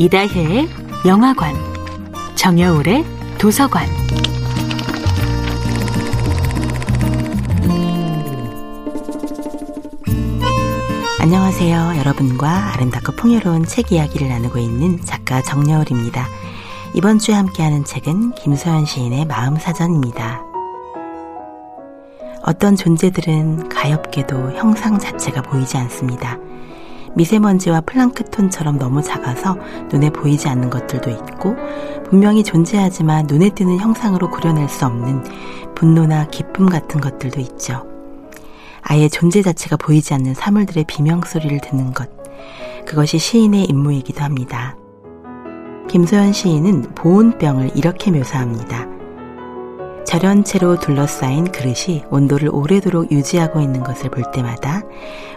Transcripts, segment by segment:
이다혜의 영화관, 정여울의 도서관. 안녕하세요. 여러분과 아름답고 풍요로운 책 이야기를 나누고 있는 작가 정여울입니다. 이번 주에 함께하는 책은 김소연 시인의 마음사전입니다. 어떤 존재들은 가엾게도 형상 자체가 보이지 않습니다. 미세먼지와 플랑크톤처럼 너무 작아서 눈에 보이지 않는 것들도 있고 분명히 존재하지만 눈에 띄는 형상으로 그려낼 수 없는 분노나 기쁨 같은 것들도 있죠. 아예 존재 자체가 보이지 않는 사물들의 비명소리를 듣는 것. 그것이 시인의 임무이기도 합니다. 김소연 시인은 보온병을 이렇게 묘사합니다. 절연체로 둘러싸인 그릇이 온도를 오래도록 유지하고 있는 것을 볼 때마다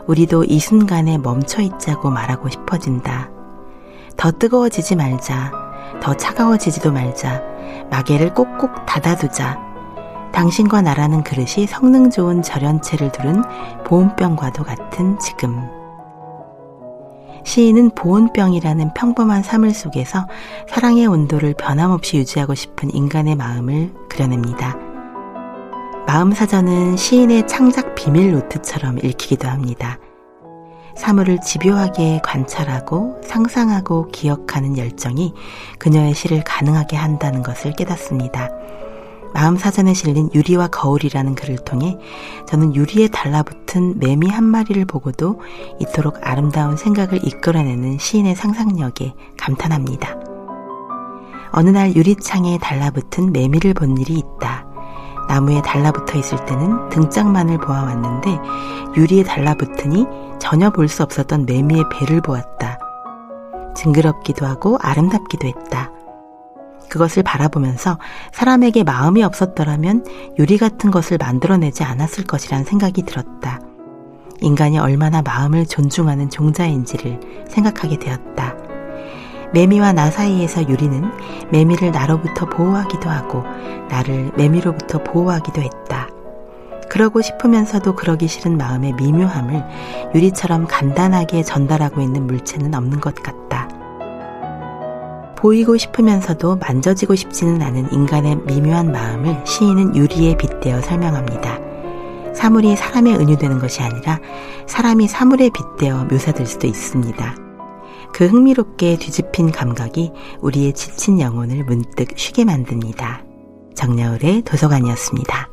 우리도 이 순간에 멈춰 있자고 말하고 싶어진다. 더 뜨거워지지 말자. 더 차가워지지도 말자. 마개를 꼭꼭 닫아두자. 당신과 나라는 그릇이 성능 좋은 절연체를 두른 보온병과도 같은 지금. 시인은 보온병이라는 평범한 삶을 속에서 사랑의 온도를 변함없이 유지하고 싶은 인간의 마음을 그려냅니다. 마음사전은 시인의 창작 비밀 노트처럼 읽히기도 합니다. 사물을 집요하게 관찰하고 상상하고 기억하는 열정이 그녀의 시를 가능하게 한다는 것을 깨닫습니다. 마음 사전에 실린 유리와 거울이라는 글을 통해 저는 유리에 달라붙은 매미 한 마리를 보고도 이토록 아름다운 생각을 이끌어내는 시인의 상상력에 감탄합니다. 어느 날 유리창에 달라붙은 매미를 본 일이 있다. 나무에 달라붙어 있을 때는 등짝만을 보아왔는데 유리에 달라붙으니 전혀 볼 수 없었던 매미의 배를 보았다. 징그럽기도 하고 아름답기도 했다. 그것을 바라보면서 사람에게 마음이 없었더라면 유리 같은 것을 만들어내지 않았을 것이란 생각이 들었다. 인간이 얼마나 마음을 존중하는 종자인지를 생각하게 되었다. 매미와 나 사이에서 유리는 매미를 나로부터 보호하기도 하고 나를 매미로부터 보호하기도 했다. 그러고 싶으면서도 그러기 싫은 마음의 미묘함을 유리처럼 간단하게 전달하고 있는 물체는 없는 것 같다. 보이고 싶으면서도 만져지고 싶지는 않은 인간의 미묘한 마음을 시인은 유리에 빗대어 설명합니다. 사물이 사람에 은유되는 것이 아니라 사람이 사물에 빗대어 묘사될 수도 있습니다. 그 흥미롭게 뒤집힌 감각이 우리의 지친 영혼을 문득 쉬게 만듭니다. 정여울의 도서관이었습니다.